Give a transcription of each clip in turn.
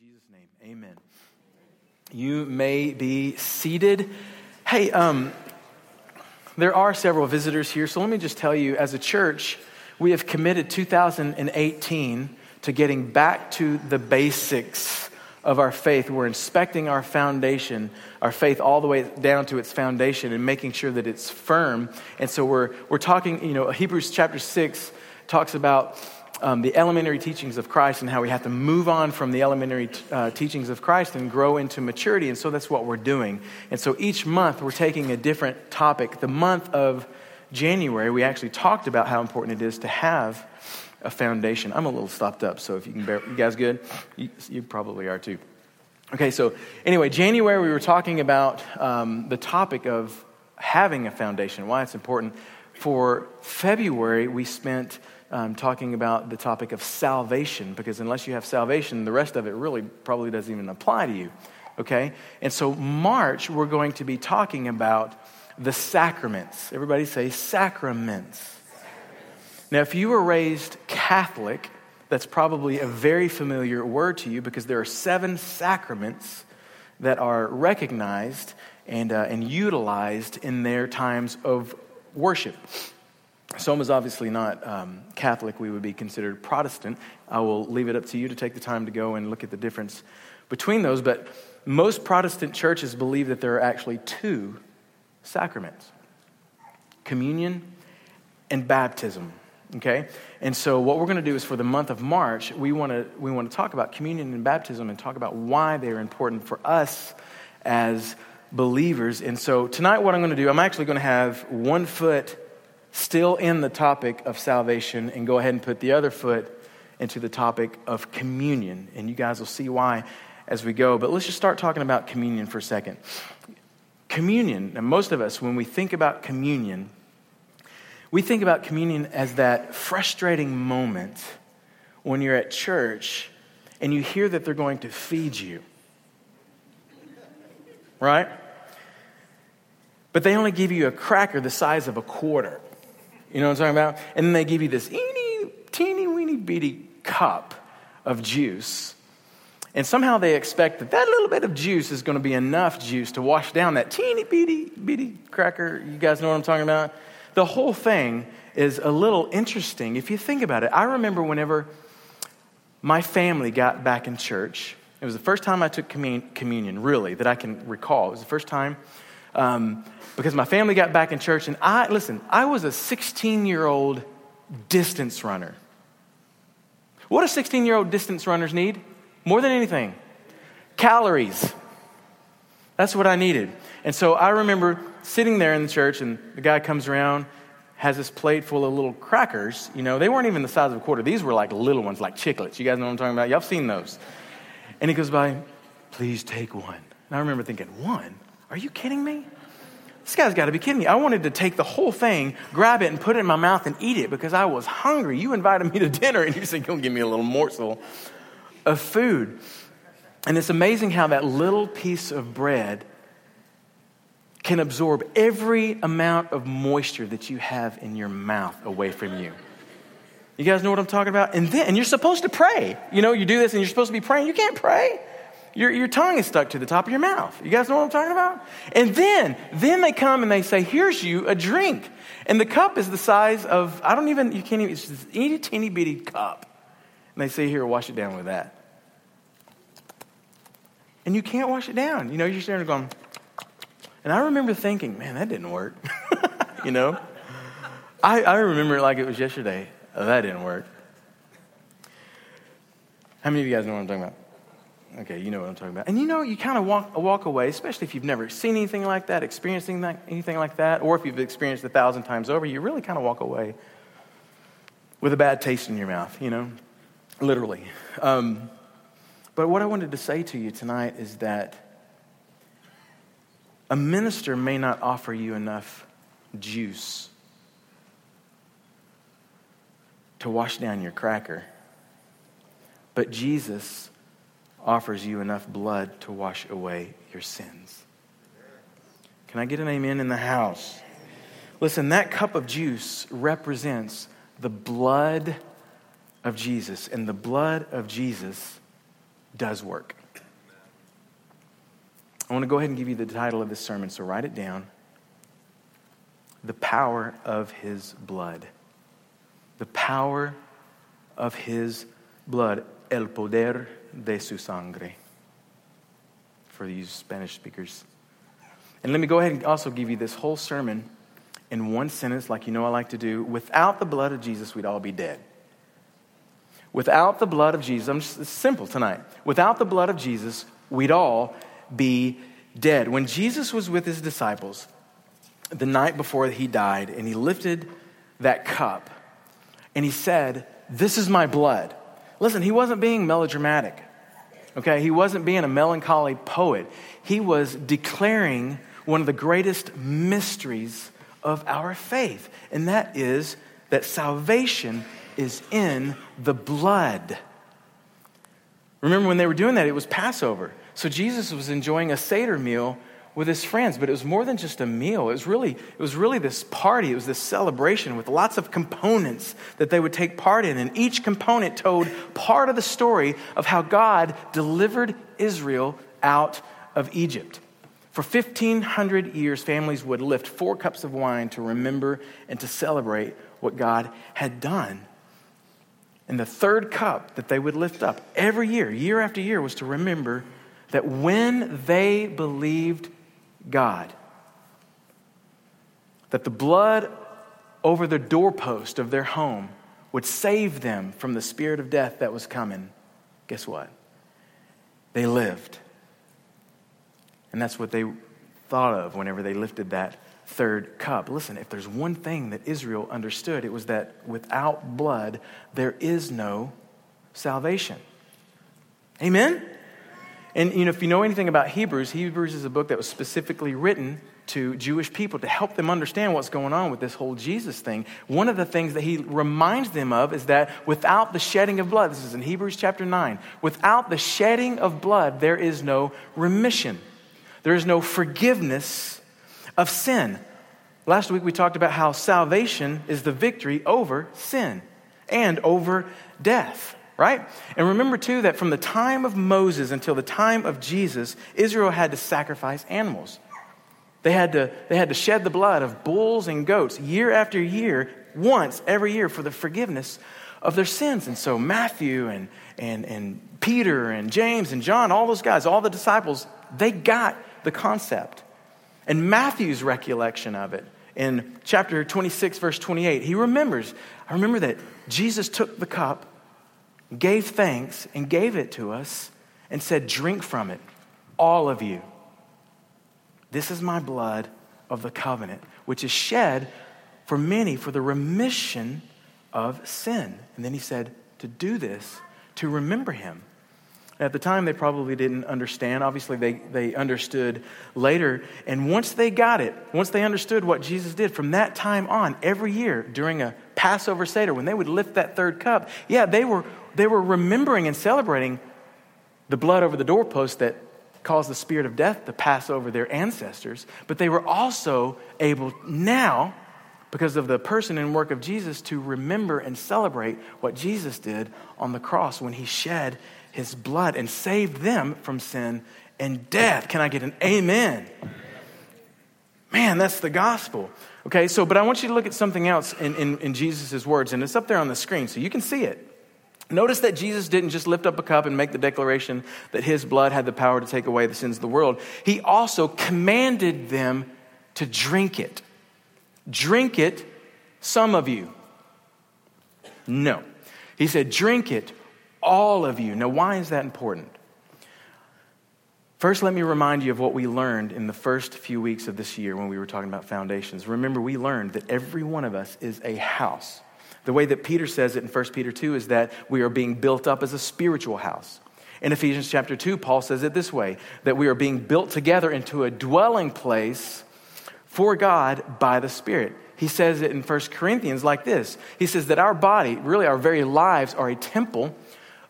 Jesus' name, amen. You may be seated. Hey, um, there are several visitors here, so let me just tell you as a church, we have committed 2018 to getting back to the basics of our faith. We're inspecting our foundation, our faith all the way down to its foundation and making sure that it's firm. And so we're, we're talking, you know, Hebrews chapter 6 talks about um, the elementary teachings of Christ and how we have to move on from the elementary t- uh, teachings of Christ and grow into maturity. And so that's what we're doing. And so each month we're taking a different topic. The month of January, we actually talked about how important it is to have a foundation. I'm a little stopped up, so if you can bear, you guys good? You, you probably are too. Okay, so anyway, January we were talking about um, the topic of having a foundation, why it's important. For February, we spent um, talking about the topic of salvation, because unless you have salvation, the rest of it really probably doesn't even apply to you. Okay? And so, March, we're going to be talking about the sacraments. Everybody say sacraments. Now, if you were raised Catholic, that's probably a very familiar word to you because there are seven sacraments that are recognized and, uh, and utilized in their times of worship. Som is obviously not um, Catholic. We would be considered Protestant. I will leave it up to you to take the time to go and look at the difference between those. But most Protestant churches believe that there are actually two sacraments communion and baptism. Okay? And so, what we're going to do is for the month of March, we want to we want to talk about communion and baptism and talk about why they're important for us as believers. And so, tonight, what I'm going to do, I'm actually going to have one foot still in the topic of salvation and go ahead and put the other foot into the topic of communion. And you guys will see why as we go. But let's just start talking about communion for a second. Communion, and most of us, when we think about communion, we think about communion as that frustrating moment when you're at church and you hear that they're going to feed you. Right? But they only give you a cracker the size of a quarter. You know what I'm talking about? And then they give you this teeny, teeny, weeny, bitty cup of juice. And somehow they expect that that little bit of juice is going to be enough juice to wash down that teeny bitty, bitty cracker. You guys know what I'm talking about? The whole thing is a little interesting if you think about it. I remember whenever my family got back in church, it was the first time I took communion, really, that I can recall. It was the first time. Um, because my family got back in church, and I, listen, I was a 16 year old distance runner. What do 16 year old distance runners need? More than anything, calories. That's what I needed. And so I remember sitting there in the church, and the guy comes around, has this plate full of little crackers. You know, they weren't even the size of a quarter. These were like little ones, like chiclets. You guys know what I'm talking about? Y'all seen those. And he goes by, please take one. And I remember thinking, one? Are you kidding me? This guy's got to be kidding me. I wanted to take the whole thing, grab it, and put it in my mouth and eat it because I was hungry. You invited me to dinner and you said, Go give me a little morsel of food. And it's amazing how that little piece of bread can absorb every amount of moisture that you have in your mouth away from you. You guys know what I'm talking about? And then, and you're supposed to pray. You know, you do this and you're supposed to be praying. You can't pray. Your, your tongue is stuck to the top of your mouth. You guys know what I'm talking about? And then, then they come and they say, here's you a drink. And the cup is the size of, I don't even, you can't even, it's this teeny bitty cup. And they say, here, wash it down with that. And you can't wash it down. You know, you're there going, and I remember thinking, man, that didn't work. you know? I, I remember it like it was yesterday. Oh, that didn't work. How many of you guys know what I'm talking about? Okay, you know what I'm talking about. And you know, you kind of walk, walk away, especially if you've never seen anything like that, experiencing anything like that, or if you've experienced a thousand times over, you really kind of walk away with a bad taste in your mouth, you know, literally. Um, but what I wanted to say to you tonight is that a minister may not offer you enough juice to wash down your cracker, but Jesus offers you enough blood to wash away your sins. Can I get an amen in the house? Listen, that cup of juice represents the blood of Jesus, and the blood of Jesus does work. I want to go ahead and give you the title of this sermon, so write it down. The power of his blood. The power of his blood. El poder de su sangre. For these Spanish speakers. And let me go ahead and also give you this whole sermon in one sentence, like you know I like to do. Without the blood of Jesus, we'd all be dead. Without the blood of Jesus, I'm just, simple tonight. Without the blood of Jesus, we'd all be dead. When Jesus was with his disciples the night before he died, and he lifted that cup and he said, This is my blood. Listen, he wasn't being melodramatic, okay? He wasn't being a melancholy poet. He was declaring one of the greatest mysteries of our faith, and that is that salvation is in the blood. Remember when they were doing that, it was Passover. So Jesus was enjoying a Seder meal with his friends, but it was more than just a meal. It was really, it was really this party, it was this celebration with lots of components that they would take part in. And each component told part of the story of how God delivered Israel out of Egypt. For 1,500 years, families would lift four cups of wine to remember and to celebrate what God had done. And the third cup that they would lift up every year, year after year, was to remember that when they believed God, that the blood over the doorpost of their home would save them from the spirit of death that was coming. Guess what? They lived. And that's what they thought of whenever they lifted that third cup. Listen, if there's one thing that Israel understood, it was that without blood, there is no salvation. Amen? And you know, if you know anything about Hebrews, Hebrews is a book that was specifically written to Jewish people to help them understand what's going on with this whole Jesus thing. One of the things that he reminds them of is that without the shedding of blood, this is in Hebrews chapter 9, without the shedding of blood, there is no remission. There is no forgiveness of sin. Last week we talked about how salvation is the victory over sin and over death, right? And remember too that from the time of Moses until the time of Jesus, Israel had to sacrifice animals. They had to, they had to shed the blood of bulls and goats year after year, once every year, for the forgiveness of their sins. And so Matthew and, and, and Peter and James and John, all those guys, all the disciples, they got the concept. And Matthew's recollection of it in chapter 26, verse 28, he remembers, I remember that Jesus took the cup, gave thanks, and gave it to us, and said, Drink from it, all of you. This is my blood of the covenant, which is shed for many for the remission of sin. And then he said, To do this, to remember him. At the time, they probably didn't understand. Obviously, they, they understood later. And once they got it, once they understood what Jesus did, from that time on, every year during a Passover Seder, when they would lift that third cup, yeah, they were, they were remembering and celebrating the blood over the doorpost that caused the spirit of death to pass over their ancestors. But they were also able now, because of the person and work of Jesus, to remember and celebrate what Jesus did on the cross when he shed his blood and saved them from sin and death. Can I get an amen? Man, that's the gospel. Okay, so, but I want you to look at something else in, in, in Jesus' words, and it's up there on the screen so you can see it. Notice that Jesus didn't just lift up a cup and make the declaration that his blood had the power to take away the sins of the world. He also commanded them to drink it. Drink it, some of you. No. He said, drink it, all of you. Now, why is that important? First, let me remind you of what we learned in the first few weeks of this year when we were talking about foundations. Remember, we learned that every one of us is a house. The way that Peter says it in 1 Peter 2 is that we are being built up as a spiritual house. In Ephesians chapter 2, Paul says it this way that we are being built together into a dwelling place for God by the Spirit. He says it in 1 Corinthians like this He says that our body, really our very lives, are a temple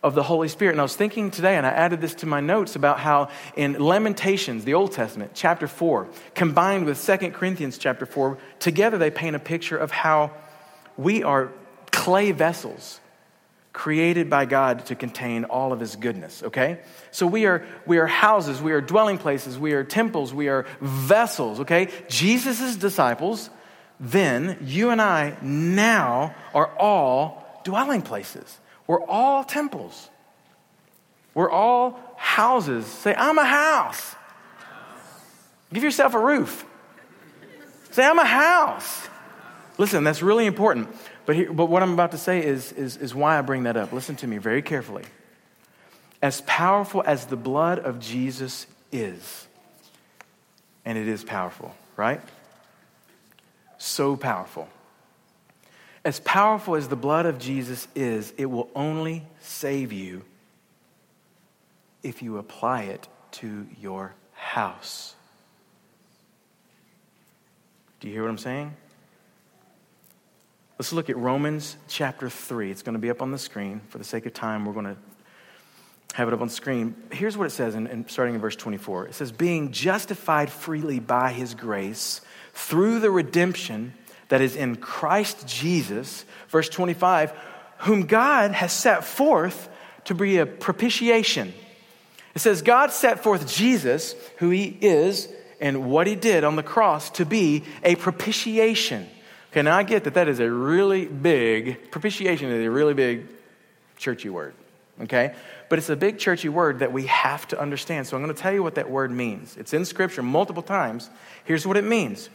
of the Holy Spirit. And I was thinking today, and I added this to my notes about how in Lamentations, the Old Testament, chapter 4, combined with 2 Corinthians chapter 4, together they paint a picture of how we are clay vessels created by God to contain all of his goodness, okay? So we are we are houses, we are dwelling places, we are temples, we are vessels, okay? Jesus' disciples, then you and I now are all dwelling places. We're all temples. We're all houses. Say, I'm a house. Give yourself a roof. Say, I'm a house. Listen, that's really important. But, here, but what I'm about to say is, is, is why I bring that up. Listen to me very carefully. As powerful as the blood of Jesus is, and it is powerful, right? So powerful. As powerful as the blood of Jesus is, it will only save you if you apply it to your house. Do you hear what I'm saying? Let's look at Romans chapter 3. It's going to be up on the screen. For the sake of time, we're going to have it up on the screen. Here's what it says, in, in, starting in verse 24. It says, Being justified freely by his grace through the redemption that is in Christ Jesus. Verse 25, whom God has set forth to be a propitiation. It says, God set forth Jesus, who he is, and what he did on the cross to be a propitiation Okay, now I get that that is a really big, propitiation is a really big churchy word, okay? But it's a big churchy word that we have to understand. So I'm going to tell you what that word means. It's in Scripture multiple times. Here's what it means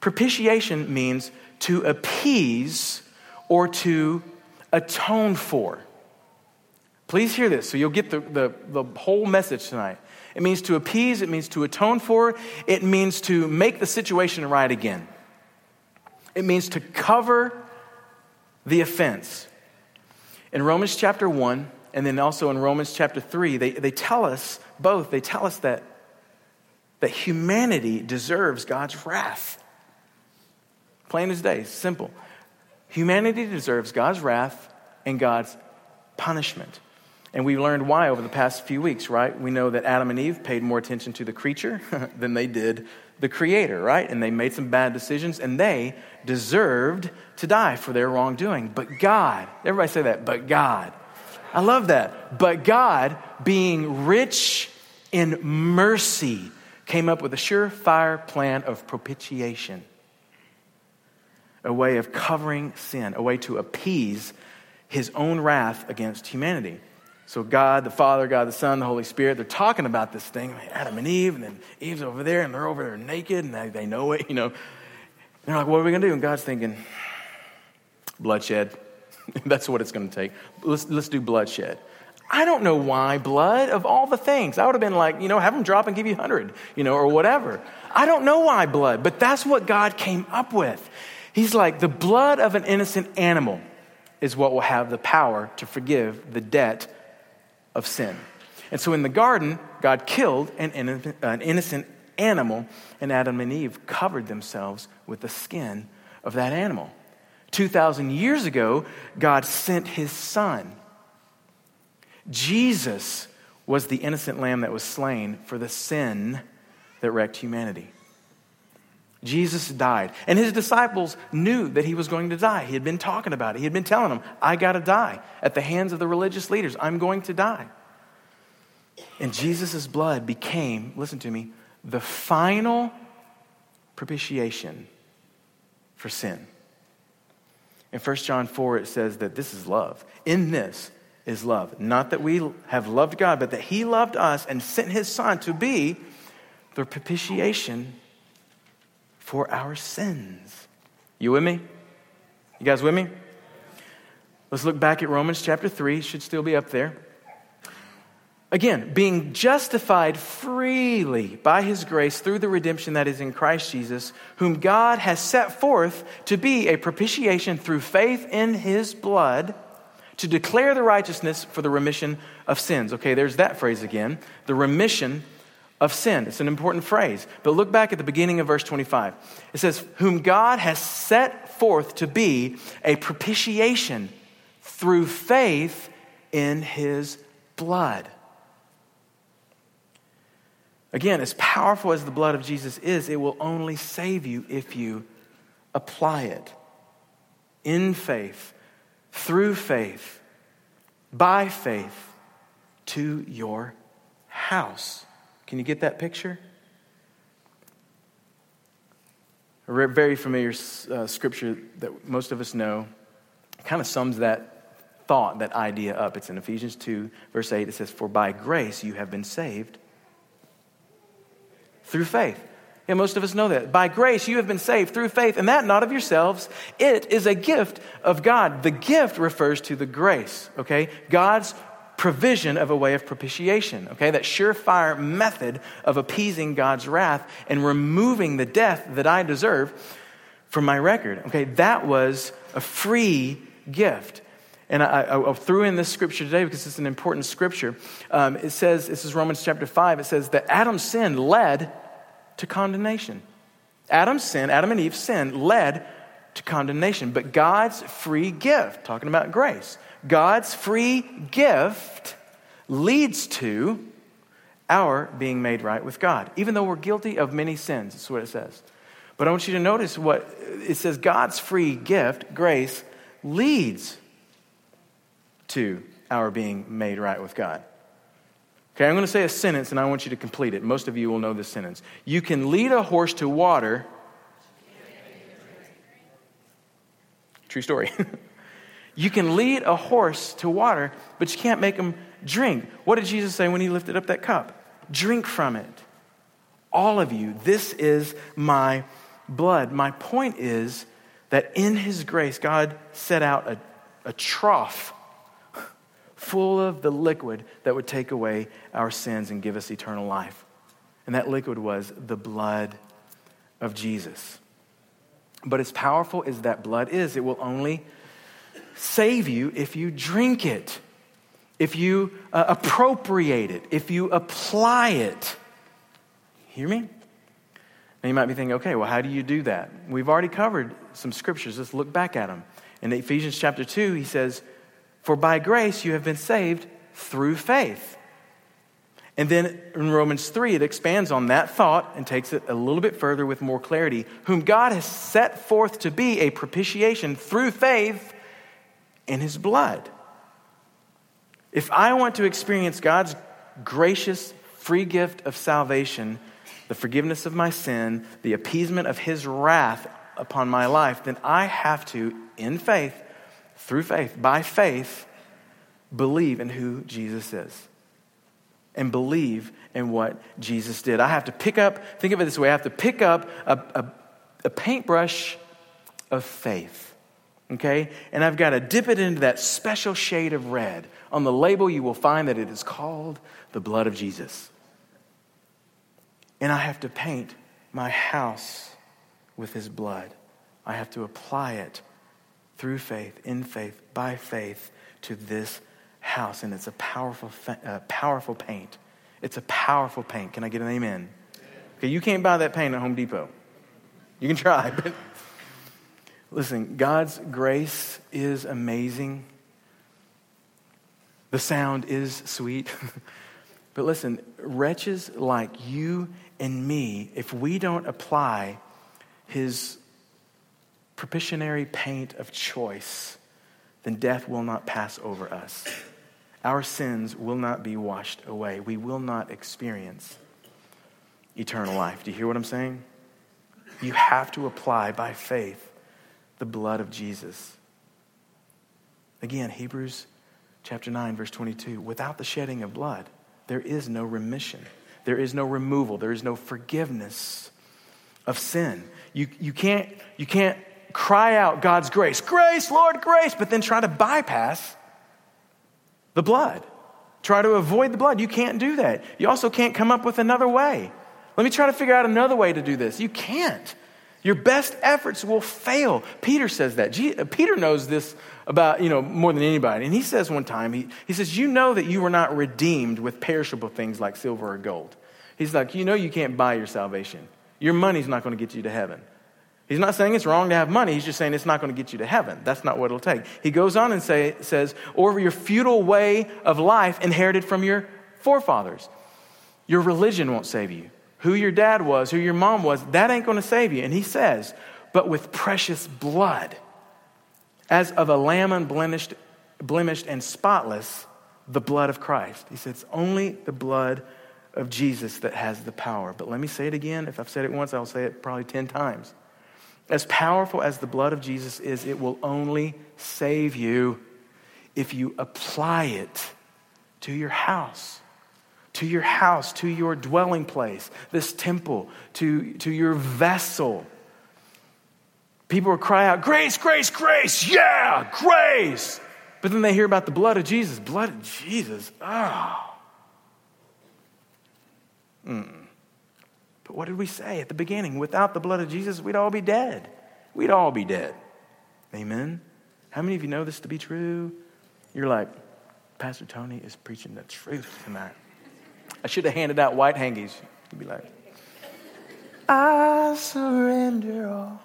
propitiation means to appease or to atone for. Please hear this so you'll get the, the, the whole message tonight. It means to appease, it means to atone for, it means to make the situation right again. It means to cover the offense. In Romans chapter 1, and then also in Romans chapter 3, they, they tell us both, they tell us that, that humanity deserves God's wrath. Plain as day, simple. Humanity deserves God's wrath and God's punishment. And we've learned why over the past few weeks, right? We know that Adam and Eve paid more attention to the creature than they did the creator, right? And they made some bad decisions and they deserved to die for their wrongdoing. But God, everybody say that, but God. I love that. But God, being rich in mercy, came up with a surefire plan of propitiation, a way of covering sin, a way to appease his own wrath against humanity. So, God the Father, God the Son, the Holy Spirit, they're talking about this thing, Adam and Eve, and then Eve's over there, and they're over there naked, and they, they know it, you know. they're like, what are we going to do? And God's thinking, bloodshed. That's what it's going to take. Let's, let's do bloodshed. I don't know why blood of all the things. I would have been like, you know, have them drop and give you 100, you know, or whatever. I don't know why blood, but that's what God came up with. He's like, the blood of an innocent animal is what will have the power to forgive the debt of sin. And so in the garden, God killed an an innocent animal, and Adam and Eve covered themselves with the skin of that animal. 2,000 years ago, God sent his son. Jesus was the innocent lamb that was slain for the sin that wrecked humanity. Jesus died. And his disciples knew that he was going to die. He had been talking about it. He had been telling them, I got to die at the hands of the religious leaders. I'm going to die. And Jesus' blood became, listen to me, the final propitiation for sin. In 1 John 4, it says that this is love. In this is love. Not that we have loved God, but that He loved us and sent His Son to be the propitiation for our sins. You with me? You guys with me? Let's look back at Romans chapter 3, should still be up there. Again, being justified freely by his grace through the redemption that is in Christ Jesus, whom God has set forth to be a propitiation through faith in his blood to declare the righteousness for the remission of sins. Okay, there's that phrase again the remission of sin. It's an important phrase. But look back at the beginning of verse 25. It says, Whom God has set forth to be a propitiation through faith in his blood. Again, as powerful as the blood of Jesus is, it will only save you if you apply it in faith, through faith, by faith to your house. Can you get that picture? A very familiar uh, scripture that most of us know kind of sums that thought, that idea up. It's in Ephesians 2, verse 8. It says, For by grace you have been saved through faith. Yeah, most of us know that. By grace you have been saved through faith, and that not of yourselves. It is a gift of God. The gift refers to the grace, okay? God's provision of a way of propitiation, okay? That surefire method of appeasing God's wrath and removing the death that I deserve from my record, okay? That was a free gift. And I, I, I, threw in this scripture today because it's an important scripture. Um, it says, this is Romans chapter 5, it says that Adam's sin led to condemnation. Adam's sin, Adam and Eve's sin, led to condemnation. But God's free gift, talking about grace, God's free gift leads to our being made right with God, even though we're guilty of many sins. That's what it says. But I want you to notice what it says God's free gift, grace, leads to our being made right with God. Okay, I'm going to say a sentence and I want you to complete it. Most of you will know this sentence. You can lead a horse to water. True story. you can lead a horse to water, but you can't make him drink. What did Jesus say when he lifted up that cup? Drink from it. All of you, this is my blood. My point is that in his grace, God set out a, a trough full of the liquid that would take away our sins and give us eternal life. And that liquid was the blood of Jesus. But as powerful as that blood is, it will only save you if you drink it, if you uh, appropriate it, if you apply it. Hear me? Now you might be thinking, okay, well, how do you do that? We've already covered some scriptures. Let's look back at them. In Ephesians chapter 2, he says, for by grace you have been saved through faith. And then in Romans 3, it expands on that thought and takes it a little bit further with more clarity. Whom God has set forth to be a propitiation through faith in his blood. If I want to experience God's gracious free gift of salvation, the forgiveness of my sin, the appeasement of his wrath upon my life, then I have to, in faith, through faith, by faith, believe in who Jesus is and believe in what Jesus did. I have to pick up, think of it this way I have to pick up a, a, a paintbrush of faith, okay? And I've got to dip it into that special shade of red. On the label, you will find that it is called the blood of Jesus. And I have to paint my house with his blood. I have to apply it through faith, in faith, by faith to this house. And it's a powerful, uh, powerful paint. It's a powerful paint. Can I get an amen? Okay, you can't buy that paint at Home Depot. You can try, but listen, God's grace is amazing. The sound is sweet. but listen, wretches like you and me, if we don't apply His propitiatory paint of choice, then death will not pass over us. Our sins will not be washed away. We will not experience eternal life. Do you hear what I'm saying? You have to apply by faith the blood of Jesus. Again, Hebrews chapter 9, verse 22 without the shedding of blood, there is no remission, there is no removal, there is no forgiveness of sin. You, you, can't, you can't cry out God's grace, grace, Lord, grace, but then try to bypass the blood. Try to avoid the blood. You can't do that. You also can't come up with another way. Let me try to figure out another way to do this. You can't. Your best efforts will fail. Peter says that. Uh, Peter knows this about, you know, more than anybody. And he says one time, he, he says, You know that you were not redeemed with perishable things like silver or gold. He's like, You know you can't buy your salvation. Your money's not going to get you to heaven. He's not saying it's wrong to have money. He's just saying it's not going to get you to heaven. That's not what it'll take. He goes on and say, says, or your futile way of life inherited from your forefathers. Your religion won't save you. Who your dad was, who your mom was, that ain't going to save you. And he says, but with precious blood, as of a lamb unblemished blemished and spotless, the blood of Christ. He said, It's only the blood of Jesus that has the power. But let me say it again. If I've said it once, I'll say it probably 10 times. As powerful as the blood of Jesus is, it will only save you if you apply it to your house, to your house, to your dwelling place, this temple, to, to your vessel. People will cry out, Grace, grace, grace, yeah, grace. But then they hear about the blood of Jesus. Blood of Jesus, oh. Mm. But what did we say at the beginning? Without the blood of Jesus, we'd all be dead. We'd all be dead. Amen? How many of you know this to be true? You're like, Pastor Tony is preaching the truth tonight. I should have handed out white hangies. You'd be like, I surrender all.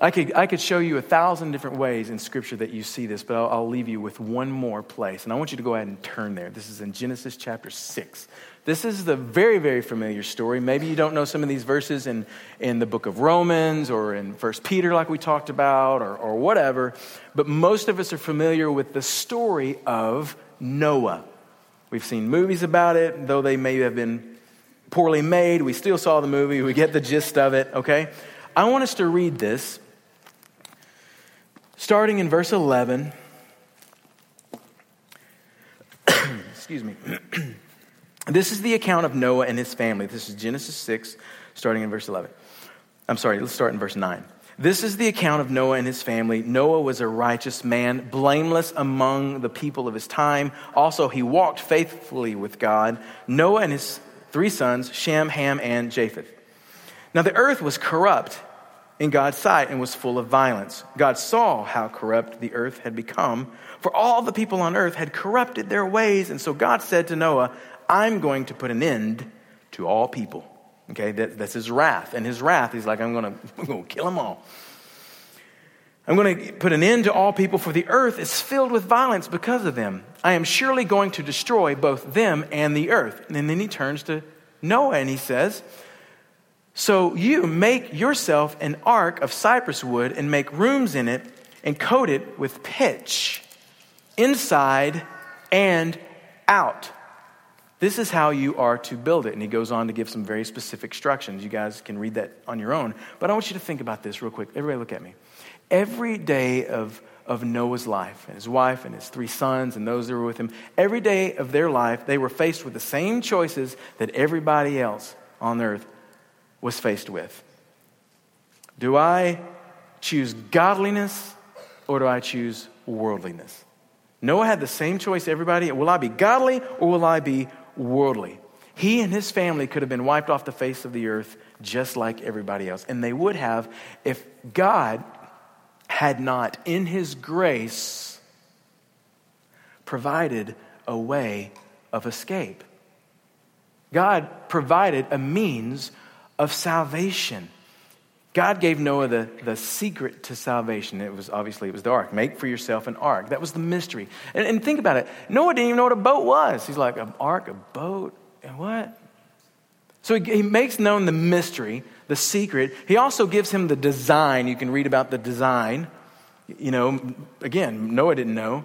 I could, I could show you a thousand different ways in Scripture that you see this, but I'll, I'll, leave you with one more place. And I want you to go ahead and turn there. This is in Genesis chapter 6. This is the very, very familiar story. Maybe you don't know some of these verses in, in the book of Romans or in First Peter, like we talked about, or, or whatever. But most of us are familiar with the story of Noah. We've seen movies about it, though they may have been poorly made. We still saw the movie, we get the gist of it, okay? I want us to read this starting in verse 11. Excuse me. this is the account of Noah and his family. This is Genesis 6, starting in verse 11. I'm sorry, let's start in verse 9. This is the account of Noah and his family. Noah was a righteous man, blameless among the people of his time. Also, he walked faithfully with God. Noah and his three sons, Shem, Ham, and Japheth. Now, the earth was corrupt in God's sight and was full of violence. God saw how corrupt the earth had become, for all the people on earth had corrupted their ways. And so God said to Noah, I'm going to put an end to all people. Okay, that, that's his wrath. And his wrath, he's like, I'm going to kill them all. I'm going to put an end to all people, for the earth is filled with violence because of them. I am surely going to destroy both them and the earth. And then he turns to Noah and he says, so you make yourself an ark of cypress wood and make rooms in it and coat it with pitch, inside and out. This is how you are to build it. And he goes on to give some very specific instructions. You guys can read that on your own. But I want you to think about this real quick. Everybody, look at me. Every day of, of Noah's life, and his wife, and his three sons, and those that were with him, every day of their life, they were faced with the same choices that everybody else on earth was faced with. Do I choose godliness or do I choose worldliness? Noah had the same choice everybody. Will I be godly or will I be worldly? He and his family could have been wiped off the face of the earth just like everybody else. And they would have if God had not, in his grace, provided a way of escape. God provided a means of salvation. God gave Noah the, the secret to salvation. It was obviously it was the ark. Make for yourself an ark. That was the mystery. And, and think about it. Noah didn't even know what a boat was. He's like, an ark, a boat, and what? So he, he makes known the mystery, the secret. He also gives him the design. You can read about the design. You know, again, Noah didn't know.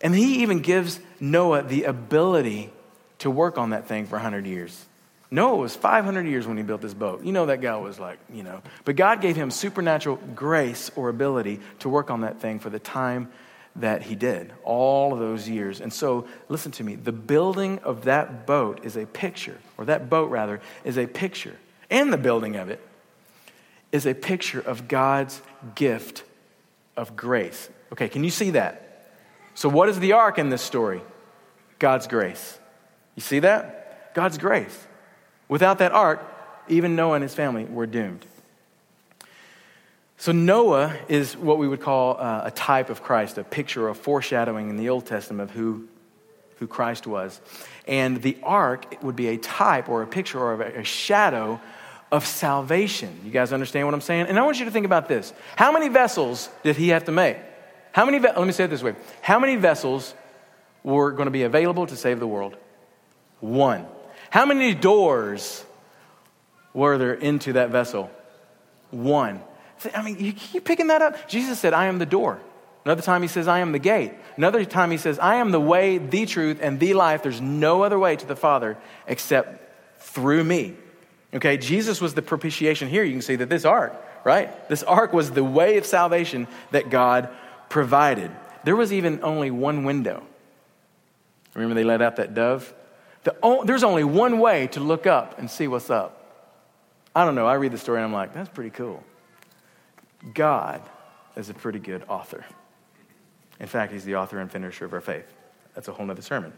And he even gives Noah the ability to work on that thing for 100 years. Noah was 500 years when he built this boat. You know, that guy was like, you know. But God gave him supernatural grace or ability to work on that thing for the time that he did, all of those years. And so, listen to me the building of that boat is a picture, or that boat rather, is a picture, and the building of it is a picture of God's gift of grace. Okay, can you see that? So, what is the ark in this story? God's grace. You see that? God's grace. Without that ark, even Noah and his family were doomed. So, Noah is what we would call uh, a type of Christ, a picture, a foreshadowing in the Old Testament of who, who Christ was. And the ark would be a type or a picture or a, a shadow of salvation. You guys understand what I'm saying? And I want you to think about this. How many vessels did he have to make? How many, let me say it this way. How many vessels were going to be available to save the world? One. How many doors were there into that vessel? One. I mean, you keep picking that up. Jesus said, I am the door. Another time he says, I am the gate. Another time he says, I am the way, the truth, and the life. There's no other way to the Father except through me. Okay, Jesus was the propitiation. Here you can see that this ark, right? This ark was the way of salvation that God provided. There was even only one window. Remember they let out that dove? The, there's only one way to look up and see what's up. I don't know. I read the story and I'm like, that's pretty cool. God is a pretty good author. In fact, he's the author and finisher of our faith. That's a whole nother sermon.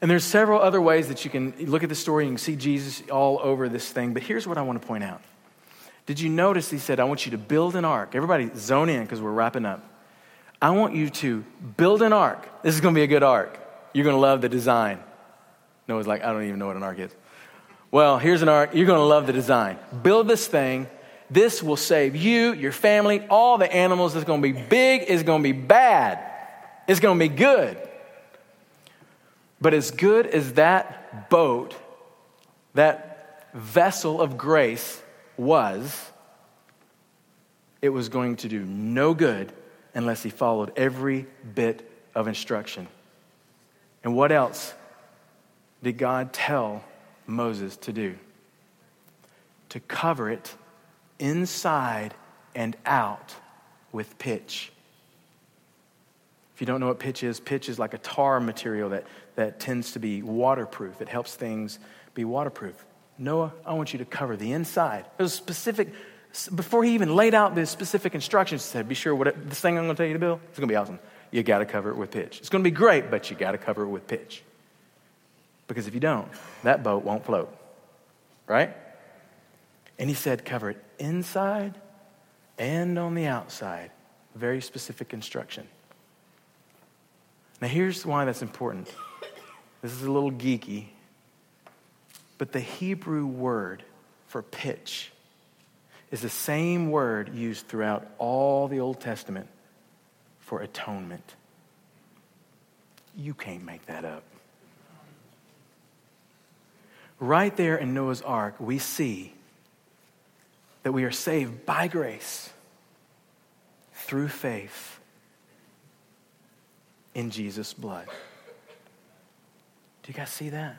And there's several other ways that you can look at the story and see Jesus all over this thing. But here's what I want to point out. Did you notice he said, I want you to build an ark? Everybody zone in because we're wrapping up. I want you to build an ark. This is going to be a good ark. You're going to love the design. Noah's like, I don't even know what an ark is. Well, here's an ark. You're going to love the design. Build this thing. This will save you, your family, all the animals. It's going to be big. It's going to be bad. It's going to be good. But as good as that boat, that vessel of grace was, it was going to do no good unless he followed every bit of instruction. And what else did God tell Moses to do? To cover it inside and out with pitch. If you don't know what pitch is, pitch is like a tar material that, that tends to be waterproof. It helps things be waterproof. Noah, I want you to cover the inside. It was specific, before he even laid out the specific instructions, he said, Be sure what this thing I'm going to tell you to build, it's going to be awesome. You got to cover it with pitch. It's going to be great, but you got to cover it with pitch. Because if you don't, that boat won't float. Right? And he said, Cover it inside and on the outside. Very specific instruction. Now, here's why that's important. This is a little geeky, but the Hebrew word for pitch is the same word used throughout all the Old Testament for atonement. You can't make that up. Right there in Noah's Ark, we see that we are saved by grace through faith in Jesus' blood. Do you guys see that?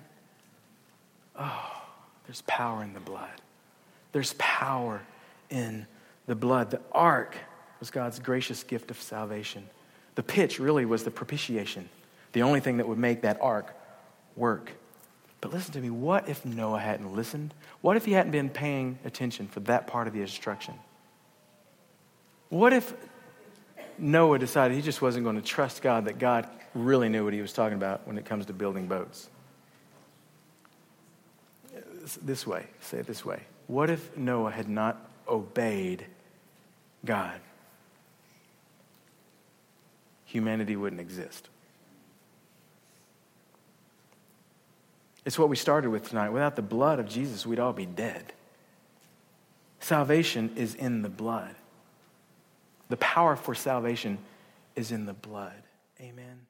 Oh, there's power in the blood. There's power in the blood. The ark was God's gracious gift of salvation. The pitch really was the propitiation, the only thing that would make that ark work. But listen to me, what if Noah hadn't listened? What if he hadn't been paying attention for that part of the instruction? What if Noah decided he just wasn't going to trust God, that God really knew what he was talking about when it comes to building boats. This way, say it this way. What if Noah had not obeyed God? Humanity wouldn't exist. It's what we started with tonight. Without the blood of Jesus, we'd all be dead. Salvation is in the blood. The power for salvation is in the blood. Amen.